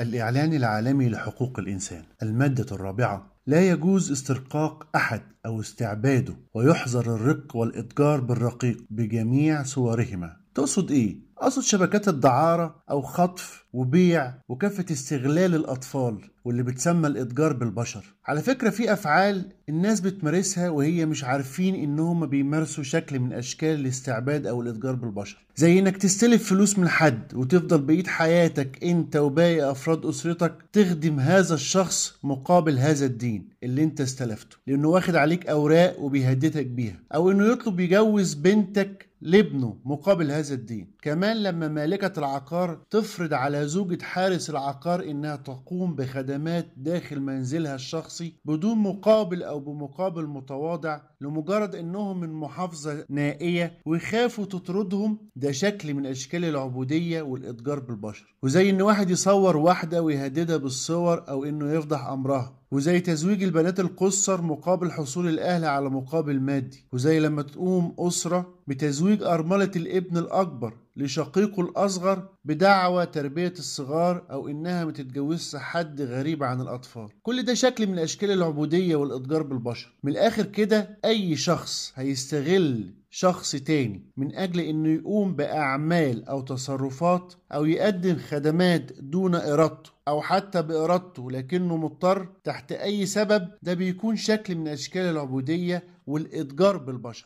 الإعلان العالمي لحقوق الإنسان المادة الرابعة لا يجوز استرقاق أحد أو استعباده ويحظر الرق والإتجار بالرقيق بجميع صورهما. تقصد إيه؟ أقصد شبكات الدعارة أو خطف وبيع وكافة استغلال الأطفال واللي بتسمى الإتجار بالبشر. على فكرة في أفعال الناس بتمارسها وهي مش عارفين إنهم بيمارسوا شكل من أشكال الاستعباد أو الإتجار بالبشر. زي إنك تستلف فلوس من حد وتفضل بقية حياتك أنت وباقي أفراد أسرتك تخدم هذا الشخص مقابل هذا الدين اللي أنت استلفته. لأنه واخد عليك أوراق وبيهددك بيها. أو إنه يطلب يجوز بنتك لابنه مقابل هذا الدين. كمان لما مالكة العقار تفرض على زوجة حارس العقار إنها تقوم بخدمات داخل منزلها الشخصي بدون مقابل أو بمقابل متواضع لمجرد إنهم من محافظة نائية ويخافوا تطردهم ده شكل من أشكال العبودية والإتجار بالبشر. وزي إن واحد يصور واحدة ويهددها بالصور أو إنه يفضح أمرها. وزي تزويج البنات القصر مقابل حصول الأهل على مقابل مادي. وزي لما تقوم أسرة بتزويج أرملة الابن الأكبر لشقيقه الأصغر بدعوى تربية الصغار أو إنها ما تتجوزش حد غريب عن الأطفال. كل ده شكل من أشكال العبودية والإتجار بالبشر. من الآخر كده أي شخص هيستغل شخص تاني من أجل إنه يقوم بأعمال أو تصرفات أو يقدم خدمات دون إرادته أو حتى بإرادته لكنه مضطر تحت أي سبب ده بيكون شكل من أشكال العبودية والإتجار بالبشر.